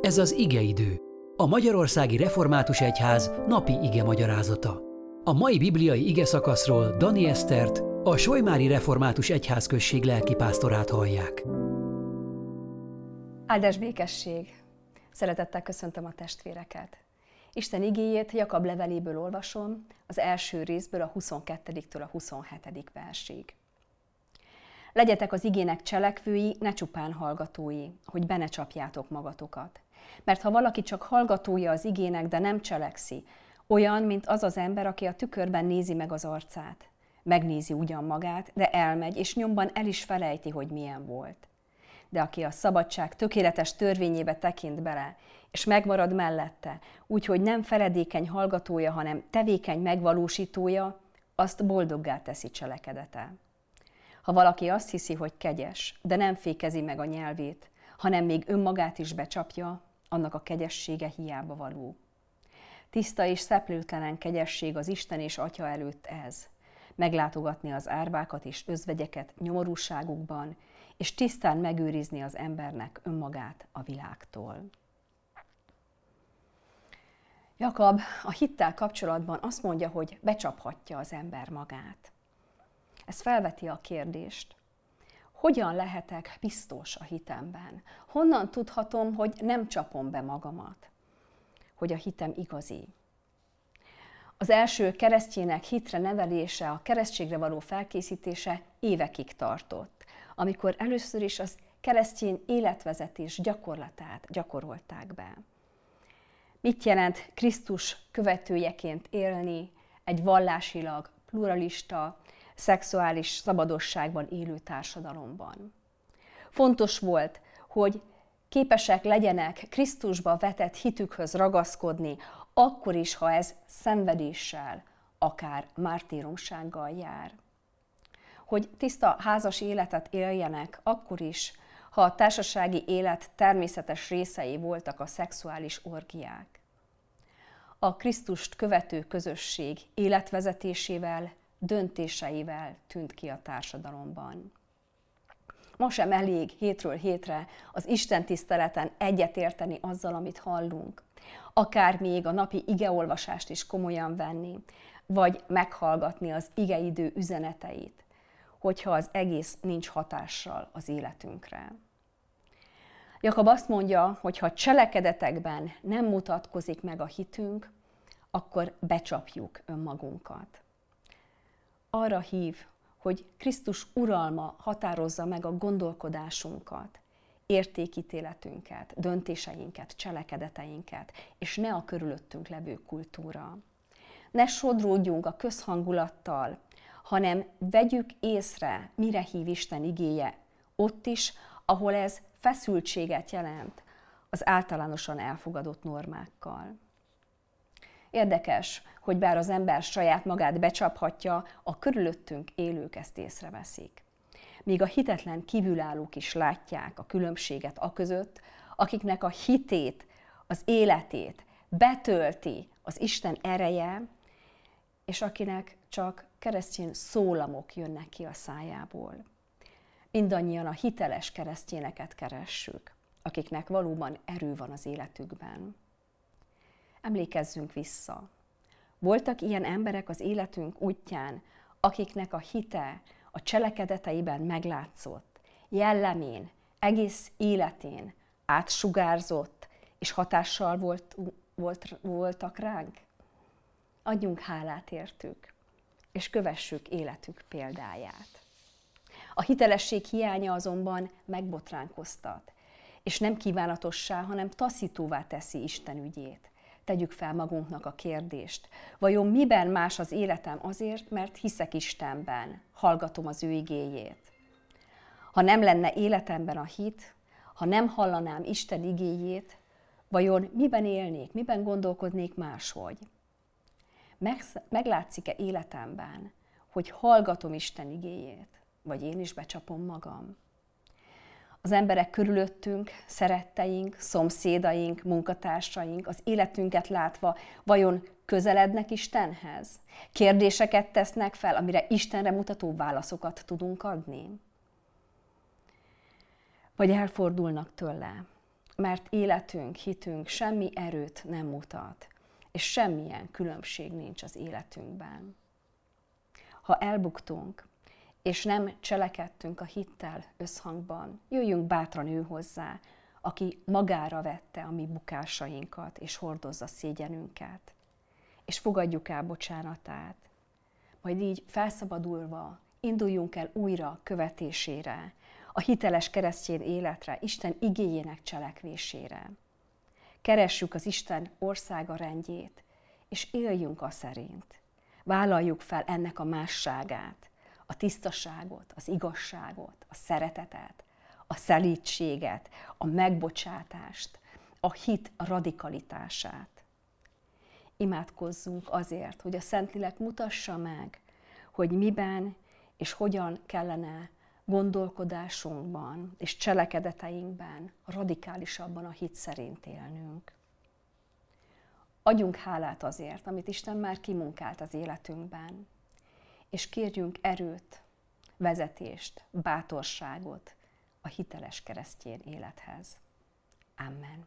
Ez az igeidő, a Magyarországi Református Egyház napi ige magyarázata. A mai bibliai ige szakaszról Dani Esztert, a Solymári Református Egyházközség lelkipásztorát hallják. Áldás békesség! Szeretettel köszöntöm a testvéreket! Isten igéjét Jakab leveléből olvasom, az első részből a 22-től a 27. versig. Legyetek az igének cselekvői, ne csupán hallgatói, hogy be ne csapjátok magatokat. Mert ha valaki csak hallgatója az igének, de nem cselekszi, olyan, mint az az ember, aki a tükörben nézi meg az arcát. Megnézi ugyan magát, de elmegy, és nyomban el is felejti, hogy milyen volt. De aki a szabadság tökéletes törvényébe tekint bele, és megmarad mellette, úgyhogy nem feledékeny hallgatója, hanem tevékeny megvalósítója, azt boldoggá teszi cselekedete. Ha valaki azt hiszi, hogy kegyes, de nem fékezi meg a nyelvét, hanem még önmagát is becsapja, annak a kegyessége hiába való. Tiszta és szeplőtlenen kegyesség az Isten és Atya előtt ez. Meglátogatni az árvákat és özvegyeket nyomorúságukban, és tisztán megőrizni az embernek önmagát a világtól. Jakab a hittel kapcsolatban azt mondja, hogy becsaphatja az ember magát. Ez felveti a kérdést. Hogyan lehetek biztos a hitemben? Honnan tudhatom, hogy nem csapom be magamat? Hogy a hitem igazi? Az első keresztjének hitre nevelése, a keresztségre való felkészítése évekig tartott, amikor először is az keresztjén életvezetés gyakorlatát gyakorolták be. Mit jelent Krisztus követőjeként élni egy vallásilag pluralista, szexuális szabadosságban élő társadalomban. Fontos volt, hogy képesek legyenek Krisztusba vetett hitükhöz ragaszkodni, akkor is, ha ez szenvedéssel, akár mártíromsággal jár. Hogy tiszta házas életet éljenek, akkor is, ha a társasági élet természetes részei voltak a szexuális orgiák. A Krisztust követő közösség életvezetésével döntéseivel tűnt ki a társadalomban. Ma sem elég hétről hétre az Isten tiszteleten egyetérteni azzal, amit hallunk. Akár még a napi igeolvasást is komolyan venni, vagy meghallgatni az igeidő üzeneteit, hogyha az egész nincs hatással az életünkre. Jakab azt mondja, hogy ha cselekedetekben nem mutatkozik meg a hitünk, akkor becsapjuk önmagunkat arra hív, hogy Krisztus uralma határozza meg a gondolkodásunkat, értékítéletünket, döntéseinket, cselekedeteinket, és ne a körülöttünk levő kultúra. Ne sodródjunk a közhangulattal, hanem vegyük észre, mire hív Isten igéje, ott is, ahol ez feszültséget jelent az általánosan elfogadott normákkal. Érdekes, hogy bár az ember saját magát becsaphatja, a körülöttünk élők ezt észreveszik. Míg a hitetlen kívülállók is látják a különbséget a között, akiknek a hitét, az életét betölti az Isten ereje, és akinek csak keresztény szólamok jönnek ki a szájából. Mindannyian a hiteles keresztényeket keressük, akiknek valóban erő van az életükben. Emlékezzünk vissza. Voltak ilyen emberek az életünk útján, akiknek a hite a cselekedeteiben meglátszott, jellemén, egész életén átsugárzott és hatással volt, volt, voltak ránk? Adjunk hálát értük, és kövessük életük példáját. A hitelesség hiánya azonban megbotránkoztat, és nem kívánatossá, hanem taszítóvá teszi Isten ügyét tegyük fel magunknak a kérdést. Vajon miben más az életem azért, mert hiszek Istenben, hallgatom az ő igéjét. Ha nem lenne életemben a hit, ha nem hallanám Isten igéjét, vajon miben élnék, miben gondolkodnék máshogy? Meglátszik-e életemben, hogy hallgatom Isten igéjét, vagy én is becsapom magam? Az emberek körülöttünk, szeretteink, szomszédaink, munkatársaink az életünket látva vajon közelednek Istenhez? Kérdéseket tesznek fel, amire Istenre mutató válaszokat tudunk adni? Vagy elfordulnak tőle? mert életünk, hitünk semmi erőt nem mutat, és semmilyen különbség nincs az életünkben. Ha elbuktunk, és nem cselekedtünk a hittel összhangban, jöjjünk bátran ő hozzá, aki magára vette a mi bukásainkat, és hordozza szégyenünket, és fogadjuk el bocsánatát. Majd így felszabadulva induljunk el újra követésére, a hiteles keresztény életre, Isten igényének cselekvésére. Keressük az Isten országa rendjét, és éljünk a szerint. Vállaljuk fel ennek a másságát, a tisztaságot, az igazságot, a szeretetet, a szelítséget, a megbocsátást, a hit radikalitását. Imádkozzunk azért, hogy a Szentlélek mutassa meg, hogy miben és hogyan kellene gondolkodásunkban és cselekedeteinkben radikálisabban a hit szerint élnünk. Adjunk hálát azért, amit Isten már kimunkált az életünkben, és kérjünk erőt, vezetést, bátorságot a hiteles keresztjén élethez. Amen.